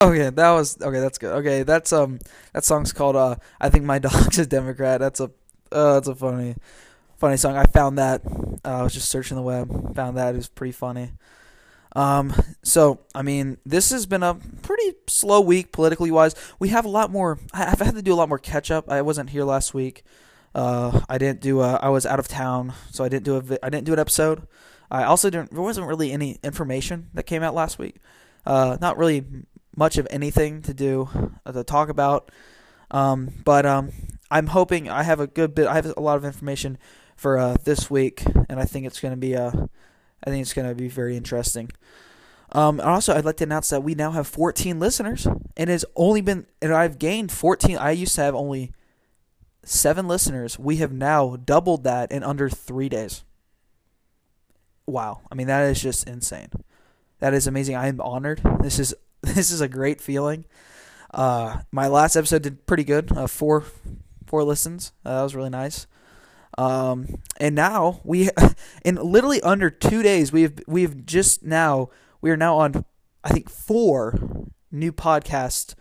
Okay, that was okay. That's good. Okay, that's um, that song's called uh, I think my dog's a Democrat. That's a, uh, that's a funny, funny song. I found that. Uh, I was just searching the web, found that it was pretty funny. Um, so I mean, this has been a pretty slow week politically wise. We have a lot more. I've had to do a lot more catch up. I wasn't here last week. Uh, I didn't do. A, I was out of town, so I didn't do a. I didn't do an episode. I also didn't. There wasn't really any information that came out last week. Uh, not really much of anything to do uh, to talk about. Um, but um, I'm hoping I have a good bit. I have a lot of information for uh, this week, and I think it's going to be uh, I think it's going to be very interesting. Um, and also, I'd like to announce that we now have 14 listeners, and it's only been and I've gained 14. I used to have only seven listeners. We have now doubled that in under three days. Wow! I mean, that is just insane. That is amazing. I am honored. This is this is a great feeling. Uh, my last episode did pretty good. Uh, four four listens. Uh, that was really nice. Um, and now we, in literally under two days, we've we've just now we are now on, I think four new podcast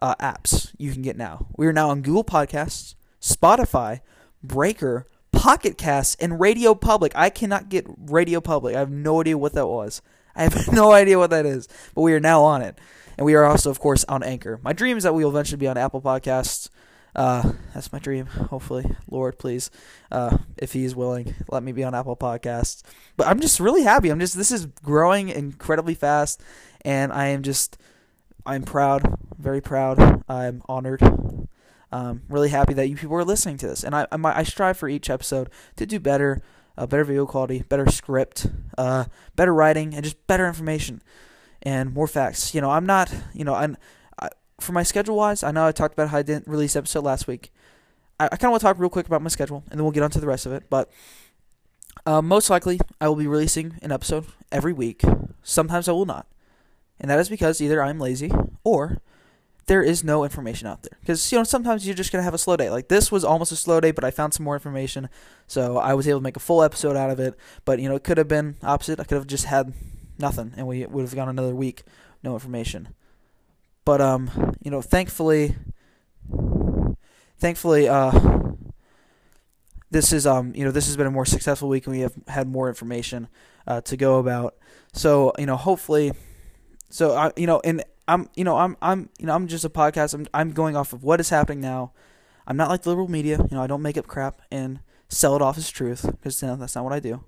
uh, apps you can get now. We are now on Google Podcasts, Spotify, Breaker, Pocket Casts, and Radio Public. I cannot get Radio Public. I have no idea what that was. I have no idea what that is, but we are now on it. And we are also, of course, on Anchor. My dream is that we will eventually be on Apple Podcasts. Uh, that's my dream. Hopefully, Lord, please, uh, if He is willing, let me be on Apple Podcasts. But I'm just really happy. I'm just this is growing incredibly fast, and I am just I'm proud, very proud. I'm honored. Um, really happy that you people are listening to this, and I I, I strive for each episode to do better uh, better video quality, better script, uh, better writing, and just better information and more facts. You know, I'm not, you know, I'm I, for my schedule wise. I know I talked about how I didn't release episode last week. I, I kind of want to talk real quick about my schedule, and then we'll get on to the rest of it. But uh, most likely, I will be releasing an episode every week. Sometimes I will not, and that is because either I'm lazy or there is no information out there. Because, you know, sometimes you're just to have a slow day. Like, this was almost a slow day, but I found some more information. So I was able to make a full episode out of it. But, you know, it could have been opposite. I could have just had nothing, and we would have gone another week, no information. But, um, you know, thankfully, thankfully, uh, this is, um, you know, this has been a more successful week, and we have had more information, uh, to go about. So, you know, hopefully, so, I, you know, and I'm you know I'm I'm you know I'm just a podcast. I'm I'm going off of what is happening now. I'm not like the liberal media. You know I don't make up crap and sell it off as truth because you know, that's not what I do.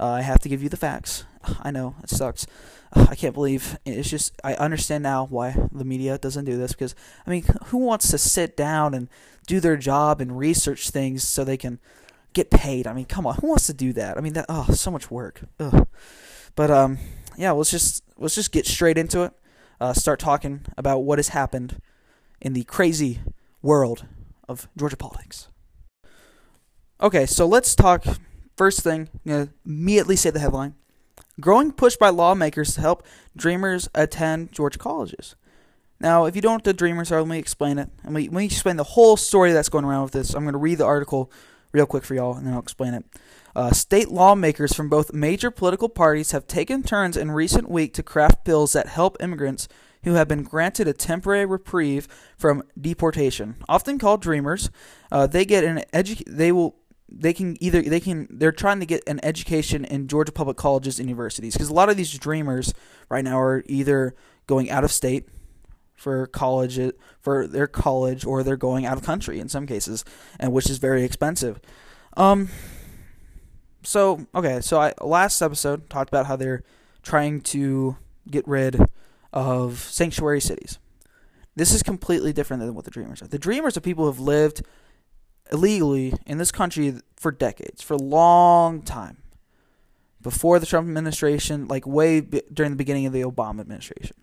Uh, I have to give you the facts. I know it sucks. I can't believe it's just. I understand now why the media doesn't do this because I mean, who wants to sit down and do their job and research things so they can get paid? I mean, come on, who wants to do that? I mean, that oh, so much work. Ugh. But um, yeah, let's just let's just get straight into it uh, start talking about what has happened in the crazy world of Georgia politics. Okay, so let's talk. First thing, I'm going to immediately say the headline Growing push by lawmakers to help dreamers attend Georgia colleges. Now, if you don't know what the dreamers are, let me explain it. And let me explain the whole story that's going around with this. I'm going to read the article real quick for y'all, and then I'll explain it. Uh, state lawmakers from both major political parties have taken turns in recent week to craft bills that help immigrants who have been granted a temporary reprieve from deportation, often called dreamers. Uh, they get an edu- They will. They can either they can they're trying to get an education in Georgia public colleges and universities because a lot of these dreamers right now are either going out of state for college for their college or they're going out of country in some cases and which is very expensive. Um, so okay, so I last episode talked about how they're trying to get rid of sanctuary cities. This is completely different than what the Dreamers are. The Dreamers are people who have lived illegally in this country for decades, for a long time, before the Trump administration, like way b- during the beginning of the Obama administration.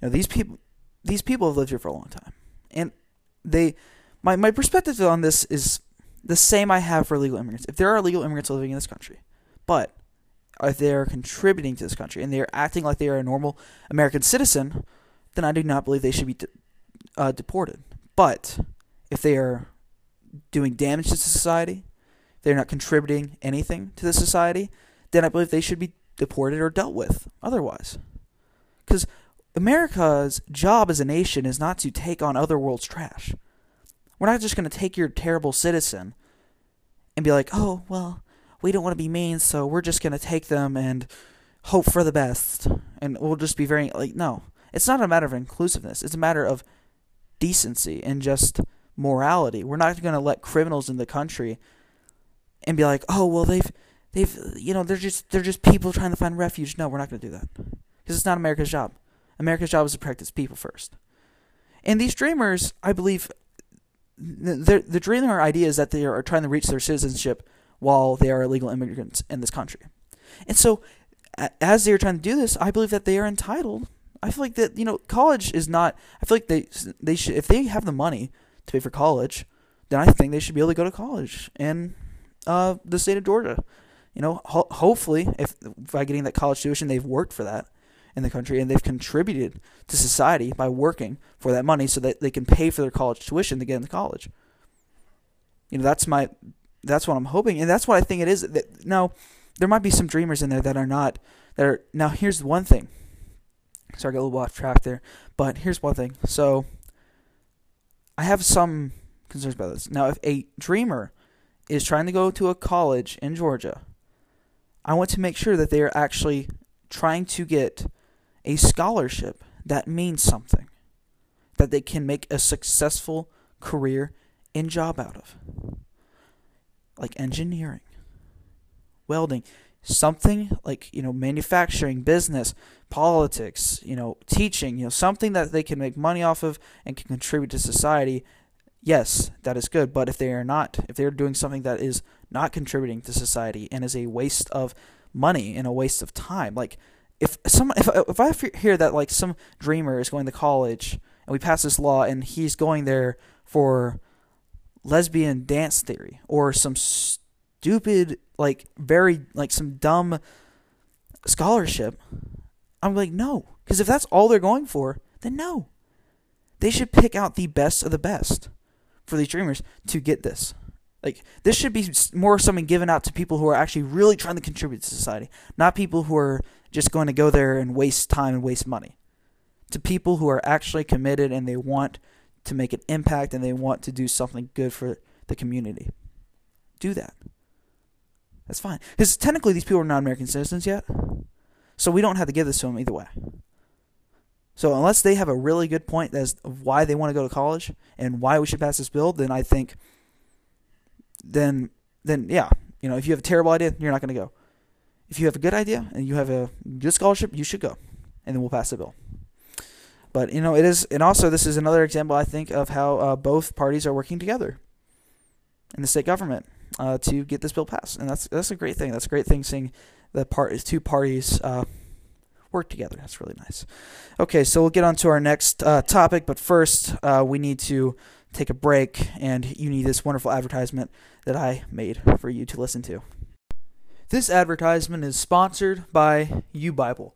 You know, these people, these people have lived here for a long time, and they, my my perspective on this is the same I have for illegal immigrants. If there are illegal immigrants living in this country, but if they are contributing to this country and they are acting like they are a normal American citizen, then I do not believe they should be de- uh, deported. But if they are doing damage to society, they're not contributing anything to the society, then I believe they should be deported or dealt with otherwise. Because America's job as a nation is not to take on other world's trash. We're not just going to take your terrible citizen and be like, oh, well, we don't want to be mean, so we're just going to take them and hope for the best. And we'll just be very, like, no. It's not a matter of inclusiveness, it's a matter of decency and just morality. We're not going to let criminals in the country and be like, oh, well, they've, they've, you know, they're just, they're just people trying to find refuge. No, we're not going to do that. Because it's not America's job. America's job is to protect its people first. And these dreamers, I believe, the, the dreamer idea is that they are trying to reach their citizenship while they are illegal immigrants in this country. And so, as they're trying to do this, I believe that they are entitled. I feel like that you know, college is not. I feel like they they should if they have the money to pay for college, then I think they should be able to go to college in uh, the state of Georgia. You know, ho- hopefully, if by getting that college tuition, they've worked for that in the country and they've contributed to society by working for that money so that they can pay for their college tuition to get into college. You know, that's my that's what I'm hoping and that's what I think it is that now there might be some dreamers in there that are not that are now here's one thing. Sorry, I got a little off track there, but here's one thing. So I have some concerns about this. Now, if a dreamer is trying to go to a college in Georgia, I want to make sure that they are actually trying to get a scholarship that means something, that they can make a successful career and job out of. Like engineering, welding, something like, you know, manufacturing, business, politics, you know, teaching, you know, something that they can make money off of and can contribute to society. Yes, that is good, but if they are not, if they're doing something that is not contributing to society and is a waste of money and a waste of time, like if some if if I hear that like some dreamer is going to college and we pass this law and he's going there for lesbian dance theory or some stupid like very like some dumb scholarship i'm like no. Because if that's all they're going for then no. They should pick out the best of the best for these dreamers to get this. Like this should be more something given out to people who are actually really trying to contribute to society not people who are just going to go there and waste time and waste money. To people who are actually committed and they want to make an impact and they want to do something good for the community. Do that. That's fine. Because technically, these people are not American citizens yet. So we don't have to give this to them either way. So unless they have a really good point as of why they want to go to college and why we should pass this bill, then I think then then yeah, you know, if you have a terrible idea, you're not going to go if you have a good idea and you have a good scholarship, you should go, and then we'll pass the bill. But you know, it is, and also this is another example I think of how uh, both parties are working together in the state government uh, to get this bill passed, and that's that's a great thing. That's a great thing seeing the part is two parties uh, work together. That's really nice. Okay, so we'll get on to our next uh, topic, but first uh, we need to take a break, and you need this wonderful advertisement that I made for you to listen to. This advertisement is sponsored by YouBible.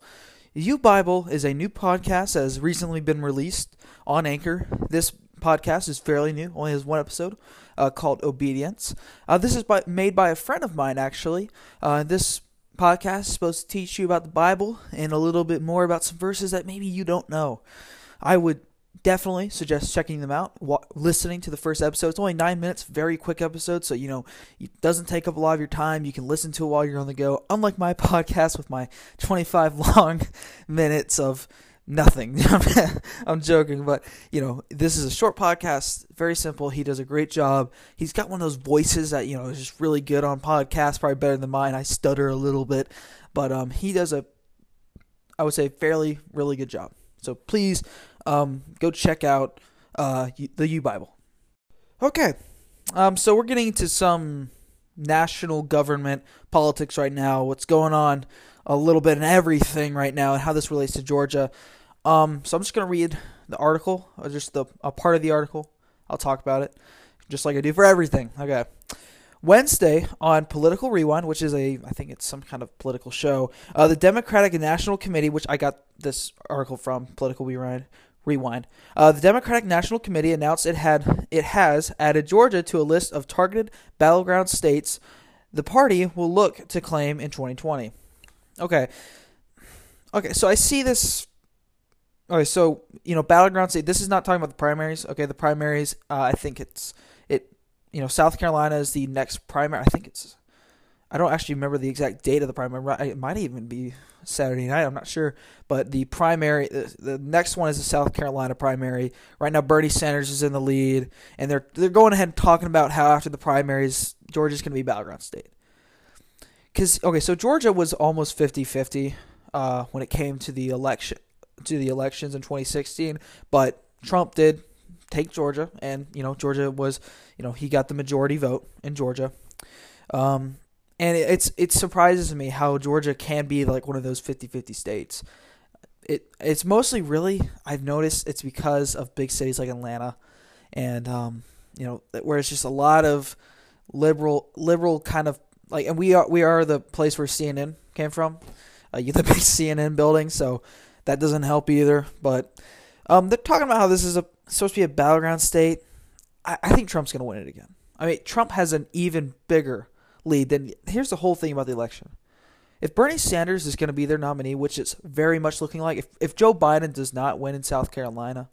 YouBible is a new podcast that has recently been released on Anchor. This podcast is fairly new, only has one episode uh, called Obedience. Uh, this is by, made by a friend of mine, actually. Uh, this podcast is supposed to teach you about the Bible and a little bit more about some verses that maybe you don't know. I would definitely suggest checking them out listening to the first episode. It's only nine minutes very quick episode so you know it doesn't take up a lot of your time. You can listen to it while you're on the go unlike my podcast with my 25 long minutes of nothing. I'm joking but you know this is a short podcast very simple. He does a great job. He's got one of those voices that you know is just really good on podcasts probably better than mine. I stutter a little bit but um he does a i would say fairly really good job. So please um, go check out uh, the YouBible. Okay, um, so we're getting into some national government politics right now. What's going on a little bit in everything right now, and how this relates to Georgia. Um, so I'm just gonna read the article, or just the a part of the article. I'll talk about it, just like I do for everything. Okay. Wednesday on Political Rewind, which is a, I think it's some kind of political show, uh, the Democratic National Committee, which I got this article from Political Rewind, Rewind. Uh, the Democratic National Committee announced it had it has added Georgia to a list of targeted battleground states the party will look to claim in 2020. Okay. Okay, so I see this Okay, so you know, battleground state. This is not talking about the primaries. Okay, the primaries. Uh, I think it's it. You know, South Carolina is the next primary. I think it's. I don't actually remember the exact date of the primary. It might even be Saturday night. I'm not sure, but the primary, the, the next one is the South Carolina primary. Right now, Bernie Sanders is in the lead, and they're they're going ahead and talking about how after the primaries, Georgia's going to be battleground state. Because okay, so Georgia was almost 50-50 uh, when it came to the election to the elections in 2016, but Trump did take Georgia, and you know Georgia was, you know, he got the majority vote in Georgia, um, and it's it surprises me how Georgia can be like one of those 50-50 states. It it's mostly really I've noticed it's because of big cities like Atlanta, and um, you know where it's just a lot of liberal liberal kind of like, and we are we are the place where CNN came from, uh, the big CNN building, so that doesn't help either. But um, they're talking about how this is a supposed to be a battleground state. I, I think Trump's going to win it again. I mean, Trump has an even bigger lead than. Here's the whole thing about the election. If Bernie Sanders is going to be their nominee, which it's very much looking like, if, if Joe Biden does not win in South Carolina,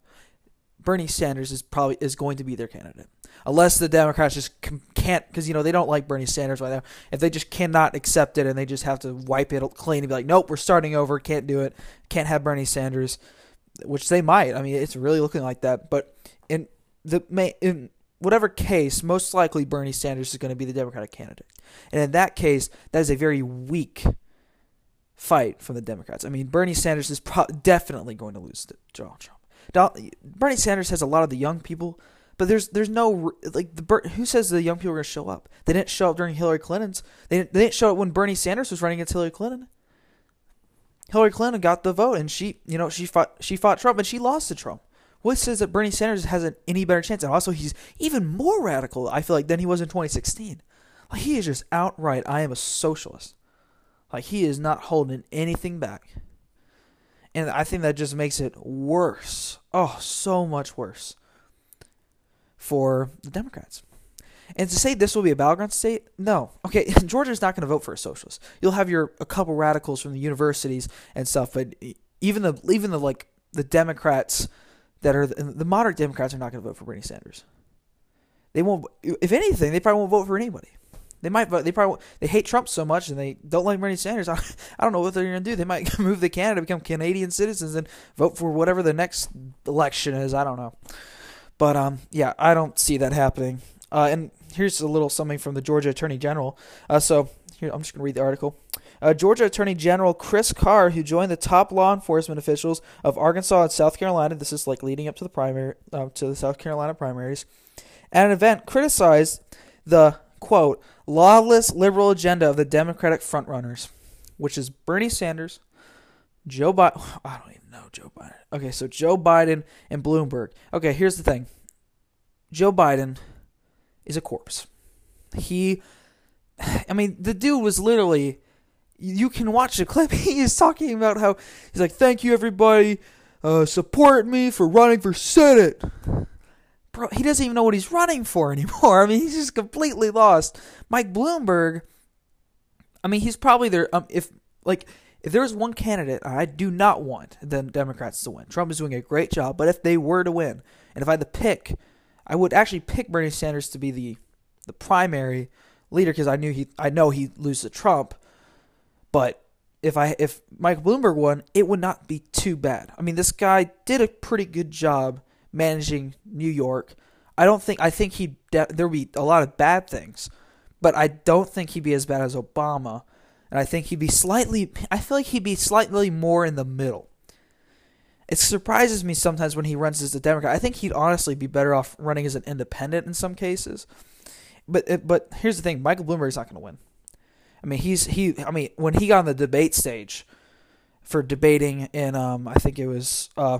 Bernie Sanders is probably is going to be their candidate, unless the Democrats just can't because you know they don't like Bernie Sanders right now. If they just cannot accept it and they just have to wipe it clean and be like, nope, we're starting over, can't do it, can't have Bernie Sanders, which they might. I mean, it's really looking like that. But in the in whatever case, most likely Bernie Sanders is going to be the Democratic candidate, and in that case, that is a very weak fight from the Democrats. I mean, Bernie Sanders is pro- definitely going to lose to Donald Trump. Donald, Bernie Sanders has a lot of the young people, but there's there's no like the who says the young people are going to show up? They didn't show up during Hillary Clinton's. They didn't, they didn't show up when Bernie Sanders was running against Hillary Clinton. Hillary Clinton got the vote, and she you know she fought she fought Trump, and she lost to Trump. What says that Bernie Sanders has an any better chance? And also, he's even more radical. I feel like than he was in 2016. Like he is just outright, I am a socialist. Like he is not holding anything back. And I think that just makes it worse. Oh, so much worse for the Democrats. And to say this will be a battleground state, no. Okay, Georgia's not going to vote for a socialist. You'll have your a couple radicals from the universities and stuff, but even the even the like the Democrats that are the, the moderate Democrats are not going to vote for Bernie Sanders. They won't. If anything, they probably won't vote for anybody. They might vote. They probably they hate Trump so much and they don't like Bernie Sanders. I, I don't know what they're going to do. They might move to Canada, become Canadian citizens, and vote for whatever the next election is. I don't know. But um, yeah, I don't see that happening. Uh, and here's a little something from the Georgia Attorney General. Uh, so here, I'm just going to read the article. Uh, Georgia Attorney General Chris Carr, who joined the top law enforcement officials of Arkansas and South Carolina, this is like leading up to the primary, uh, to the South Carolina primaries, at an event criticized the quote lawless liberal agenda of the Democratic frontrunners, which is Bernie Sanders, Joe Biden. I don't even know Joe Biden. Okay, so Joe Biden and Bloomberg. Okay, here's the thing Joe Biden is a corpse. He, I mean, the dude was literally. You can watch the clip. He is talking about how he's like, "Thank you, everybody. Uh, support me for running for Senate." bro, he doesn't even know what he's running for anymore. I mean, he's just completely lost. Mike Bloomberg, I mean, he's probably there. Um, if like if there was one candidate I do not want the Democrats to win, Trump is doing a great job. But if they were to win, and if I had to pick, I would actually pick Bernie Sanders to be the the primary leader because I knew he I know he'd lose to Trump. But if I if Mike Bloomberg won, it would not be too bad. I mean, this guy did a pretty good job managing New York. I don't think I think he de- there would be a lot of bad things, but I don't think he'd be as bad as Obama, and I think he'd be slightly. I feel like he'd be slightly more in the middle. It surprises me sometimes when he runs as a Democrat. I think he'd honestly be better off running as an independent in some cases. But eh, but here's the thing: Michael Bloomberg's not going to win. I mean, he's he. I mean, when he got on the debate stage for debating in, um, I think it was uh,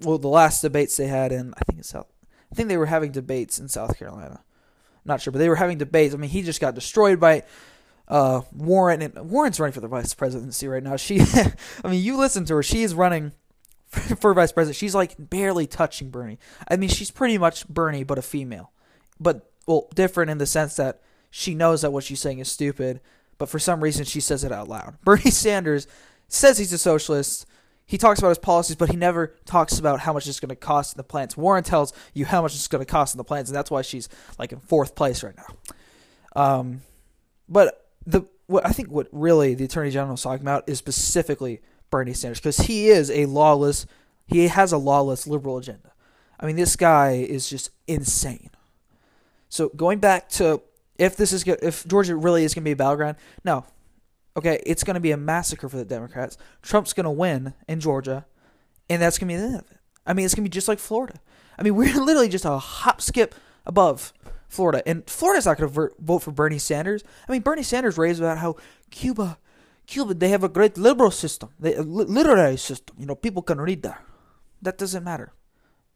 well, the last debates they had in I think it's South. I think they were having debates in South Carolina. I'm not sure, but they were having debates. I mean, he just got destroyed by uh, Warren, and Warren's running for the vice presidency right now. She, I mean, you listen to her. She is running for vice president. She's like barely touching Bernie. I mean, she's pretty much Bernie, but a female. But well, different in the sense that she knows that what she's saying is stupid, but for some reason she says it out loud. Bernie Sanders says he's a socialist he talks about his policies, but he never talks about how much it's going to cost in the plants. Warren tells you how much it's going to cost in the plants, and that's why she's like in fourth place right now. Um, but the what I think what really the attorney general is talking about is specifically Bernie Sanders because he is a lawless, he has a lawless liberal agenda. I mean, this guy is just insane. So going back to if this is if Georgia really is going to be a battleground, no, okay, it's going to be a massacre for the Democrats. Trump's going to win in Georgia, and that's going to be the end of it. I mean, it's going to be just like Florida. I mean, we're literally just a hop skip above Florida, and Florida's not going to vote for Bernie Sanders. I mean, Bernie Sanders raised about how Cuba, Cuba, they have a great liberal system, they, literary system. You know, people can read there. That doesn't matter.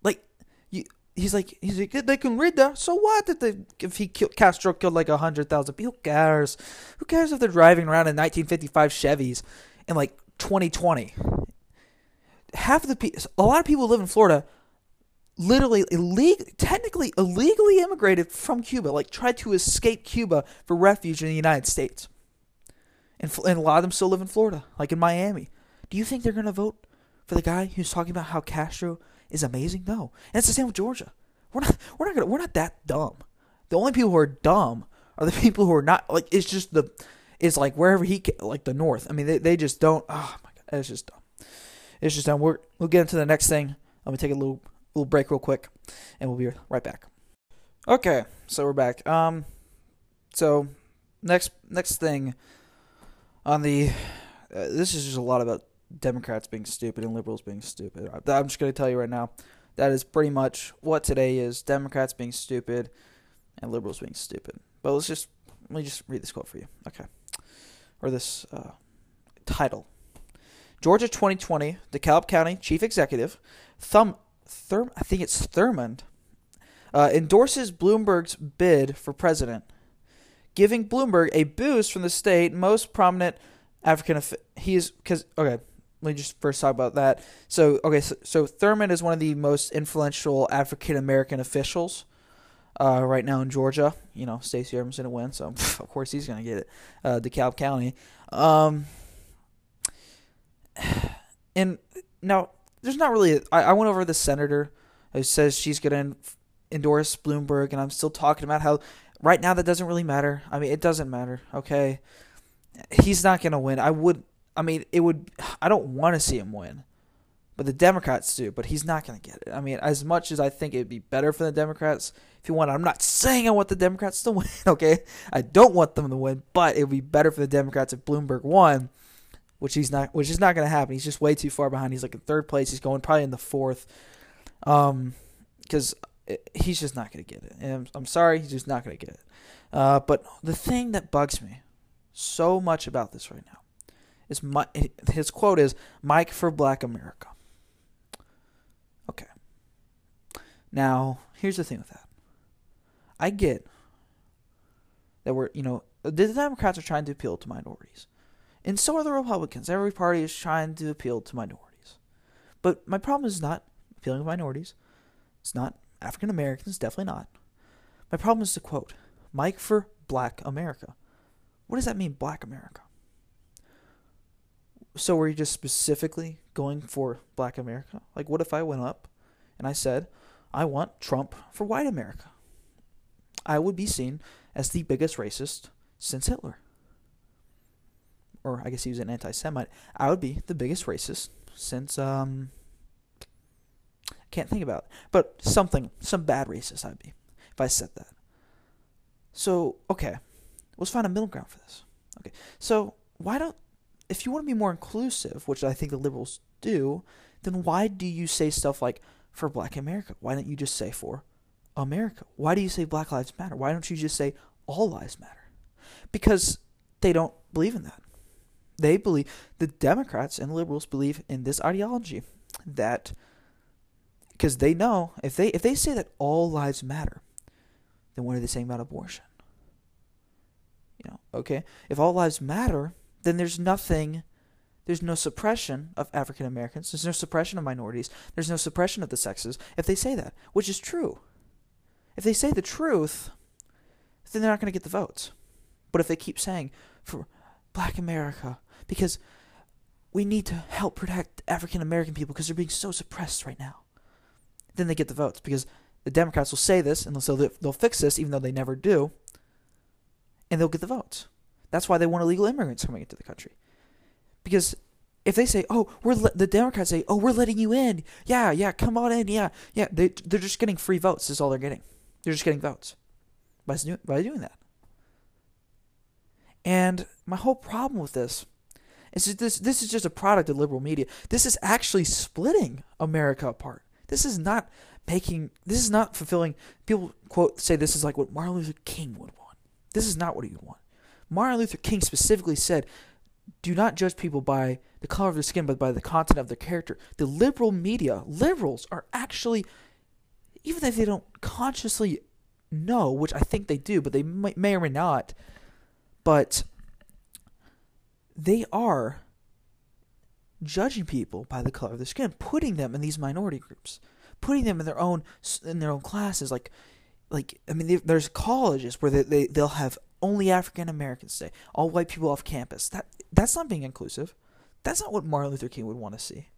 Like you, he's like he's like they can read that. So what if they if he killed Castro killed like hundred thousand people? Who cares? Who cares if they're driving around in 1955 Chevys in like 2020? Half of the people, a lot of people live in Florida, literally illegal, technically illegally immigrated from Cuba, like tried to escape Cuba for refuge in the United States, and and a lot of them still live in Florida, like in Miami. Do you think they're gonna vote for the guy who's talking about how Castro is amazing? No. And it's the same with Georgia. We're not we're not gonna we're not that dumb. The only people who are dumb are the people who are not like it's just the it's like wherever he like the north. I mean they, they just don't oh my god, it's just dumb. It's just dumb. We're, we'll get into the next thing. Let me take a little little break real quick and we'll be right back. Okay, so we're back. Um so next next thing on the uh, this is just a lot about Democrats being stupid and liberals being stupid. I'm just going to tell you right now that is pretty much what today is Democrats being stupid and liberals being stupid. But let's just let me just read this quote for you. Okay. Or this uh, title. Georgia 2020, DeKalb County Chief Executive, Thumb, I think it's Thurmond, uh, endorses Bloomberg's bid for president, giving Bloomberg a boost from the state most prominent African. He is because okay, let me just first talk about that. So, okay, so, so Thurmond is one of the most influential African American officials uh, right now in Georgia. You know, Stacey Abrams didn't win, so of course he's going to get it. Uh, DeKalb County. Um, and now, there's not really. A, I, I went over the senator who says she's going to endorse Bloomberg, and I'm still talking about how right now that doesn't really matter. I mean, it doesn't matter, okay? He's not going to win. I would I mean, it would. I don't want to see him win, but the Democrats do. But he's not going to get it. I mean, as much as I think it'd be better for the Democrats if you want, I'm not saying I want the Democrats to win. Okay, I don't want them to win, but it would be better for the Democrats if Bloomberg won, which he's not. Which is not going to happen. He's just way too far behind. He's like in third place. He's going probably in the fourth, um, because he's just not going to get it. And I'm, I'm sorry, he's just not going to get it. Uh, but the thing that bugs me so much about this right now is my, his quote is Mike for Black America. Okay. Now, here's the thing with that. I get that we're, you know, the Democrats are trying to appeal to minorities. And so are the Republicans. Every party is trying to appeal to minorities. But my problem is not appealing to minorities. It's not African Americans, definitely not. My problem is to quote Mike for Black America. What does that mean, Black America? So were you just specifically going for black America? Like what if I went up and I said, I want Trump for white America? I would be seen as the biggest racist since Hitler. Or I guess he was an anti Semite. I would be the biggest racist since um can't think about it. But something some bad racist I'd be if I said that. So, okay. Let's find a middle ground for this. Okay. So why don't if you want to be more inclusive, which I think the liberals do, then why do you say stuff like for Black America? Why don't you just say for America? Why do you say Black Lives Matter? Why don't you just say all lives matter? Because they don't believe in that. They believe the Democrats and liberals believe in this ideology that because they know if they if they say that all lives matter, then what are they saying about abortion? You know, okay, if all lives matter, then there's nothing there's no suppression of African Americans. There's no suppression of minorities. There's no suppression of the sexes if they say that, which is true. If they say the truth, then they're not going to get the votes. But if they keep saying for black America, because we need to help protect African American people because they're being so suppressed right now. Then they get the votes because the Democrats will say this and they'll, so they'll fix this even though they never do, and they'll get the votes. That's why they want illegal immigrants coming into the country. Because if they say, "Oh, we're the Democrats say, "Oh, we're letting you in." Yeah, yeah, come on in. Yeah. Yeah, they they're just getting free votes is all they're getting. They're just getting votes by by doing that. And my whole problem with this is this this is just a product of liberal media. This is actually splitting America apart. This is not making this is not fulfilling people quote say this is like what Martin Luther King would want. This is not what he would want. Martin Luther King specifically said, do not judge people by the color of their skin, but by the content of their character. The liberal media, liberals, are actually, even if they don't consciously know, which I think they do, but they may, may or may not, but they are judging people by the color of their skin, putting them in these minority groups, putting them in their own in their own classes. Like, like I mean, there's colleges where they, they they'll have only African Americans stay, all white people off campus. That that's not being inclusive. That's not what Martin Luther King would want to see.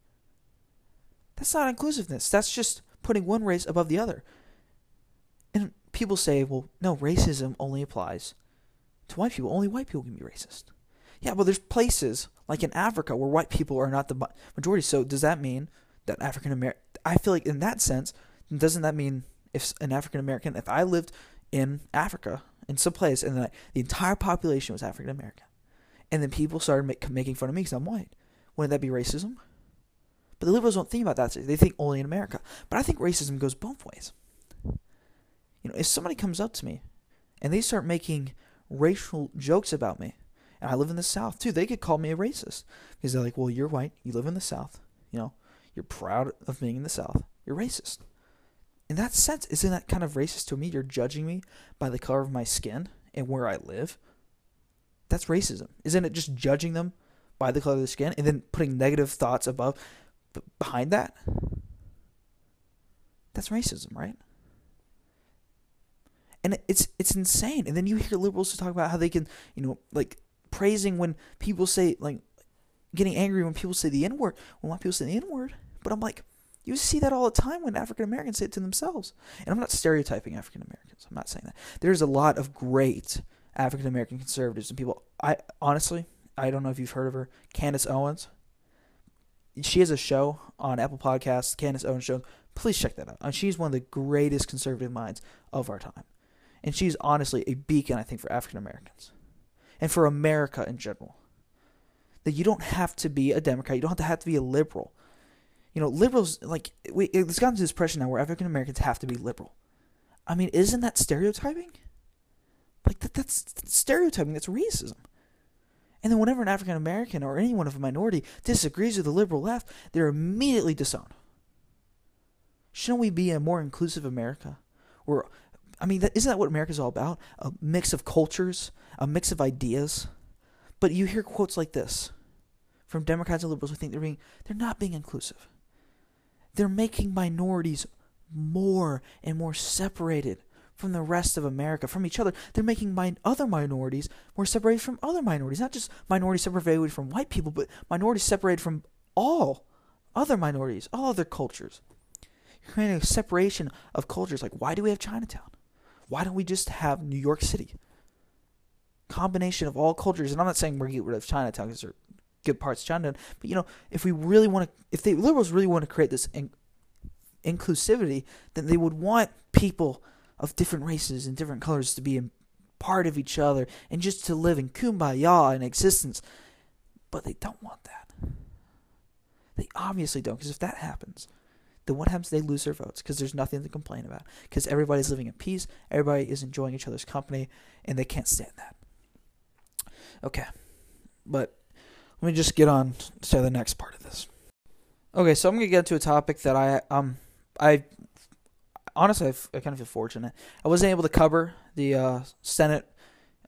That's not inclusiveness. That's just putting one race above the other. And people say, well, no, racism only applies to white people. Only white people can be racist. Yeah, but there's places like in Africa where white people are not the majority. So does that mean that African American? I feel like in that sense, doesn't that mean if an African American, if I lived in Africa in some place and the entire population was African American, and then people started make, making fun of me because I'm white, wouldn't that be racism? But the liberals don't think about that. They think only in America. But I think racism goes both ways. You know, if somebody comes up to me and they start making racial jokes about me, and I live in the South too, they could call me a racist because they're like, "Well, you're white, you live in the South, you know, you're proud of being in the South, you're racist." In that sense, isn't that kind of racist to me? You're judging me by the color of my skin and where I live. That's racism, isn't it? Just judging them by the color of the skin and then putting negative thoughts above behind that. That's racism, right? and it's it's insane. And then you hear liberals talk about how they can, you know, like praising when people say like getting angry when people say the N word. When white people say the N word, but I'm like, you see that all the time when African Americans say it to themselves. And I'm not stereotyping African Americans. I'm not saying that. There's a lot of great African American conservatives and people. I honestly, I don't know if you've heard of her, Candace Owens. She has a show on Apple Podcasts, Candace Owens Show. Please check that out. And she's one of the greatest conservative minds of our time. And she's honestly a beacon, I think, for African Americans and for America in general. That you don't have to be a Democrat, you don't have to have to be a liberal. You know, liberals like we, it's gotten to this pressure now where African Americans have to be liberal. I mean, isn't that stereotyping? Like that, that's, that's stereotyping. That's racism. And then whenever an African American or anyone of a minority disagrees with the liberal left, they're immediately disowned. Shouldn't we be a more inclusive America, where I mean, isn't that what America's all about? A mix of cultures, a mix of ideas. But you hear quotes like this from Democrats and liberals who think they're being they're not being inclusive. They're making minorities more and more separated from the rest of America, from each other. They're making other minorities more separated from other minorities, not just minorities separated from white people, but minorities separated from all other minorities, all other cultures. You're creating a separation of cultures. Like, why do we have Chinatown? Why don't we just have New York City? Combination of all cultures, and I'm not saying we're get rid of Chinatown because there are good parts John Chinatown, but you know, if we really want to, if the liberals really want to create this in, inclusivity, then they would want people of different races and different colors to be part of each other and just to live in kumbaya in existence. But they don't want that. They obviously don't, because if that happens, then what happens? They lose their votes because there's nothing to complain about. Because everybody's living in peace, everybody is enjoying each other's company, and they can't stand that. Okay, but let me just get on to the next part of this. Okay, so I'm gonna get to a topic that I um I honestly I, kind of feel fortunate. I wasn't able to cover the uh, Senate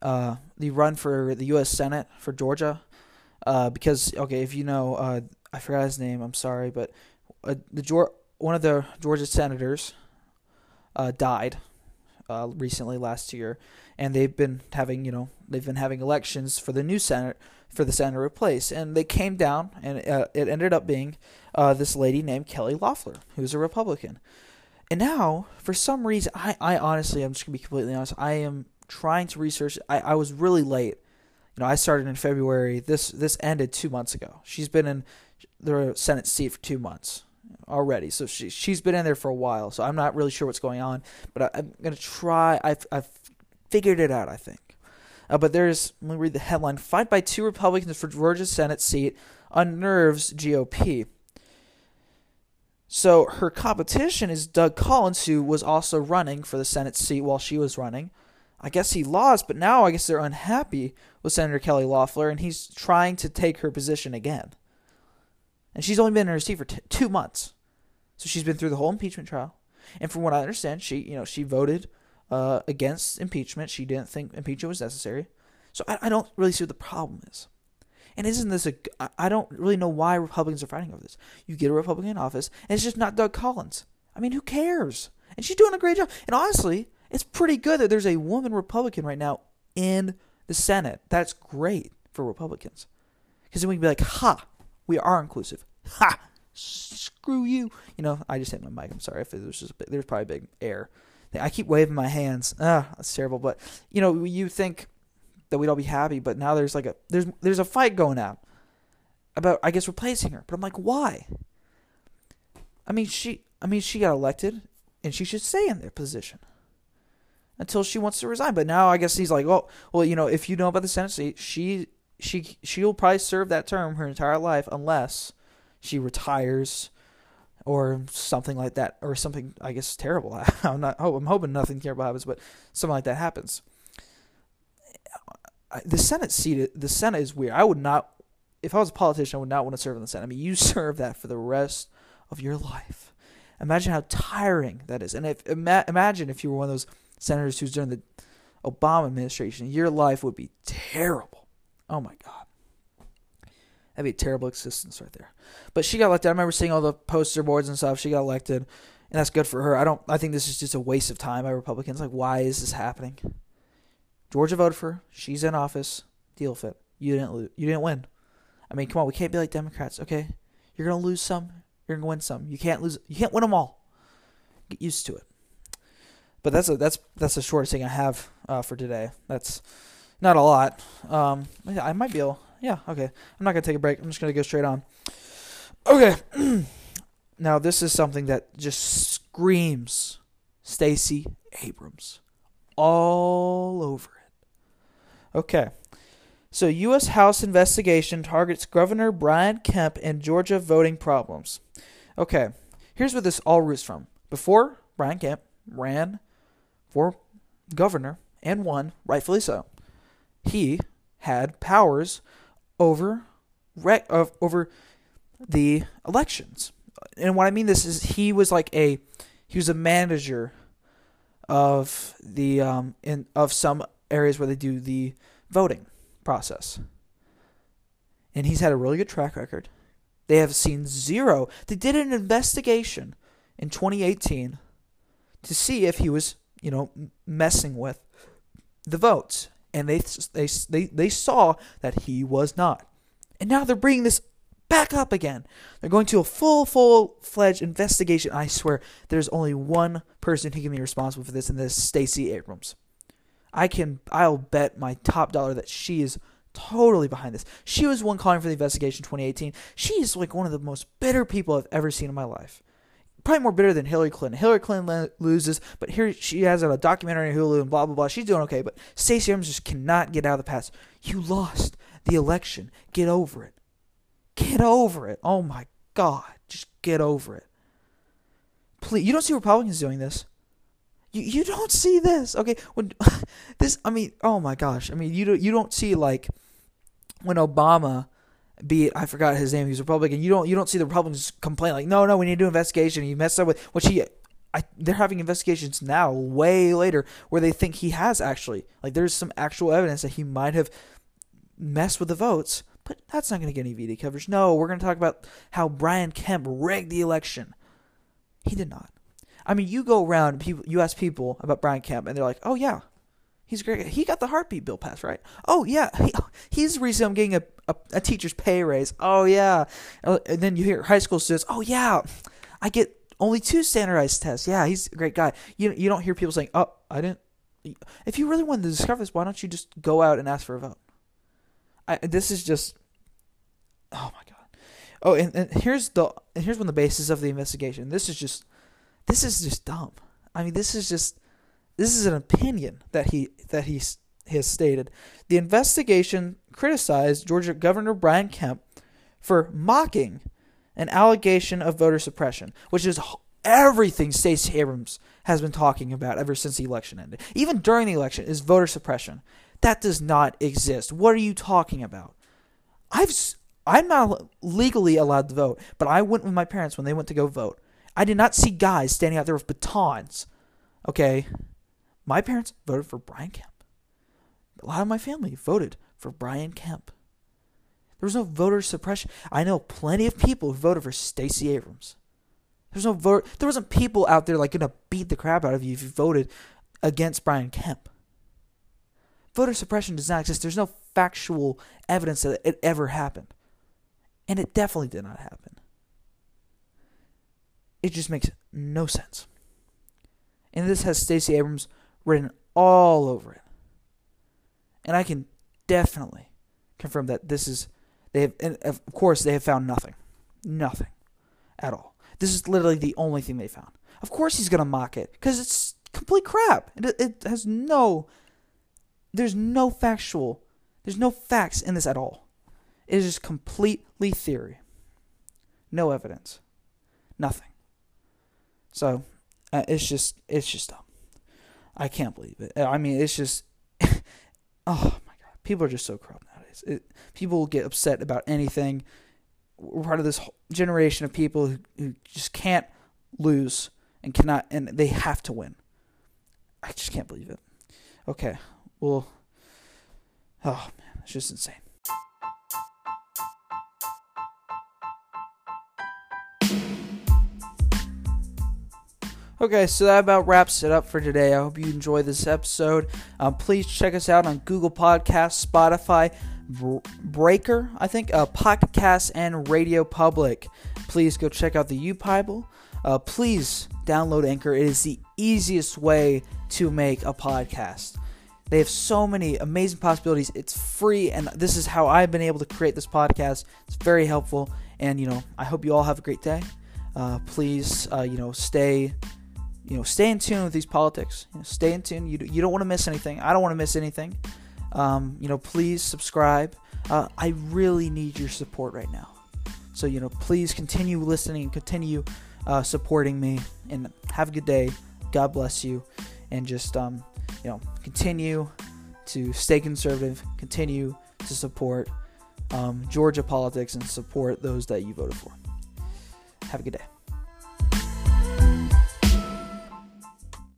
uh, the run for the U.S. Senate for Georgia uh, because okay, if you know uh, I forgot his name. I'm sorry, but uh, the Georgia one of the Georgia senators uh, died recently last year, and they've been having you know they've been having elections for the new senate for the Senate to replace. And they came down, and uh, it ended up being uh, this lady named Kelly Loeffler, who's a Republican. And now, for some reason, I, I honestly, I'm just going to be completely honest, I am trying to research. I, I was really late. You know, I started in February. This this ended two months ago. She's been in the Senate seat for two months already, so she she's been in there for a while. So I'm not really sure what's going on, but I, am gonna try. I've I've figured it out. I think. Uh, but there's, let me read the headline Fight by two Republicans for Georgia Senate seat unnerves GOP. So her competition is Doug Collins, who was also running for the Senate seat while she was running. I guess he lost, but now I guess they're unhappy with Senator Kelly Loeffler, and he's trying to take her position again. And she's only been in her seat for t- two months, so she's been through the whole impeachment trial. And from what I understand, she you know she voted uh, against impeachment. She didn't think impeachment was necessary. So I, I don't really see what the problem is. And isn't this a? I don't really know why Republicans are fighting over this. You get a Republican in office, and it's just not Doug Collins. I mean, who cares? And she's doing a great job. And honestly, it's pretty good that there's a woman Republican right now in the Senate. That's great for Republicans. Because then we can be like, ha, we are inclusive. Ha, screw you. You know, I just hit my mic. I'm sorry if there's just there's probably big air. I keep waving my hands. Ah, that's terrible. But you know, you think that we'd all be happy, but now there's like a there's there's a fight going on about I guess replacing her. But I'm like, why? I mean, she I mean she got elected, and she should stay in their position until she wants to resign. But now I guess he's like, oh, well, you know, if you know about the Senate seat, she she she'll probably serve that term her entire life unless she retires or something like that, or something I guess terrible. I'm not. Oh, I'm hoping nothing terrible happens, but something like that happens. The Senate seat, the Senate is weird. I would not, if I was a politician, I would not want to serve in the Senate. I mean, you serve that for the rest of your life. Imagine how tiring that is. And if ima- imagine if you were one of those senators who's during the Obama administration, your life would be terrible. Oh my God. That'd be a terrible existence right there. But she got elected. I remember seeing all the poster boards and stuff. She got elected, and that's good for her. I don't. I think this is just a waste of time by Republicans. Like, why is this happening? Georgia voted for her. She's in office. Deal with it. You didn't lose. You didn't win. I mean, come on. We can't be like Democrats. Okay, you're gonna lose some. You're gonna win some. You can't lose. You can't win them all. Get used to it. But that's a that's that's the shortest thing I have uh, for today. That's not a lot. Um, I might be able yeah, okay. I'm not going to take a break. I'm just going to go straight on. Okay. now, this is something that just screams Stacey Abrams all over it. Okay. So, U.S. House investigation targets Governor Brian Kemp and Georgia voting problems. Okay. Here's where this all roots from. Before Brian Kemp ran for governor and won, rightfully so, he had powers over of, over the elections. And what I mean this is he was like a he was a manager of the um in of some areas where they do the voting process. And he's had a really good track record. They have seen zero. They did an investigation in 2018 to see if he was, you know, messing with the votes and they they they they saw that he was not. And now they're bringing this back up again. They're going to a full full fledged investigation. I swear there's only one person who can be responsible for this and this is Stacey Abrams. I can I'll bet my top dollar that she is totally behind this. She was one calling for the investigation 2018. She is like one of the most bitter people I've ever seen in my life probably more bitter than Hillary Clinton. Hillary Clinton loses, but here she has a documentary on Hulu and blah blah blah. She's doing okay, but Stacey Abrams just cannot get out of the past. You lost the election. Get over it. Get over it. Oh my God, just get over it. Please, you don't see Republicans doing this. You you don't see this. Okay, when this, I mean, oh my gosh, I mean, you don't you don't see like when Obama be it I forgot his name, he's Republican. You don't you don't see the Republicans complain like, no, no, we need to do investigation. He messed up with which he I, they're having investigations now, way later, where they think he has actually like there's some actual evidence that he might have messed with the votes, but that's not going to get any VD coverage. No, we're going to talk about how Brian Kemp rigged the election. He did not. I mean, you go around, people, you ask people about Brian Kemp, and they're like, "Oh yeah, He's great. He got the heartbeat bill passed, right? Oh yeah, he, he's the reason I'm getting a, a, a teacher's pay raise. Oh yeah, uh, and then you hear high school students. Oh yeah, I get only two standardized tests. Yeah, he's a great guy. You you don't hear people saying, "Oh, I didn't." If you really wanted to discover this, why don't you just go out and ask for a vote? I this is just, oh my god. Oh, and, and here's the and here's one of the basis of the investigation. This is just, this is just dumb. I mean, this is just this is an opinion that he that he has stated. The investigation criticized Georgia Governor Brian Kemp for mocking an allegation of voter suppression, which is everything Stacey Abrams has been talking about ever since the election ended. Even during the election is voter suppression. That does not exist. What are you talking about? I've I'm not legally allowed to vote, but I went with my parents when they went to go vote. I did not see guys standing out there with batons. Okay, my parents voted for Brian Kemp. A lot of my family voted for Brian Kemp. There was no voter suppression. I know plenty of people who voted for Stacey Abrams. There's no vote. There wasn't people out there like gonna beat the crap out of you if you voted against Brian Kemp. Voter suppression does not exist. There's no factual evidence that it ever happened, and it definitely did not happen. It just makes no sense. And this has Stacey Abrams written all over it. And I can definitely confirm that this is they have and of course they have found nothing. Nothing at all. This is literally the only thing they found. Of course he's going to mock it cuz it's complete crap. It, it has no there's no factual there's no facts in this at all. It is just completely theory. No evidence. Nothing. So, uh, it's just it's just dumb. I can't believe it. I mean, it's just, oh my god, people are just so corrupt nowadays. It, people get upset about anything. We're part of this generation of people who, who just can't lose and cannot, and they have to win. I just can't believe it. Okay, well, oh man, it's just insane. Okay, so that about wraps it up for today. I hope you enjoyed this episode. Um, please check us out on Google Podcasts, Spotify, Breaker, I think, uh, Podcast, and Radio Public. Please go check out the U Bible. Uh, please download Anchor. It is the easiest way to make a podcast. They have so many amazing possibilities. It's free, and this is how I've been able to create this podcast. It's very helpful, and you know, I hope you all have a great day. Uh, please, uh, you know, stay you know, stay in tune with these politics. You know, stay in tune. You, you don't want to miss anything. I don't want to miss anything. Um, you know, please subscribe. Uh, I really need your support right now. So, you know, please continue listening and continue uh, supporting me. And have a good day. God bless you. And just, um, you know, continue to stay conservative, continue to support um, Georgia politics, and support those that you voted for. Have a good day.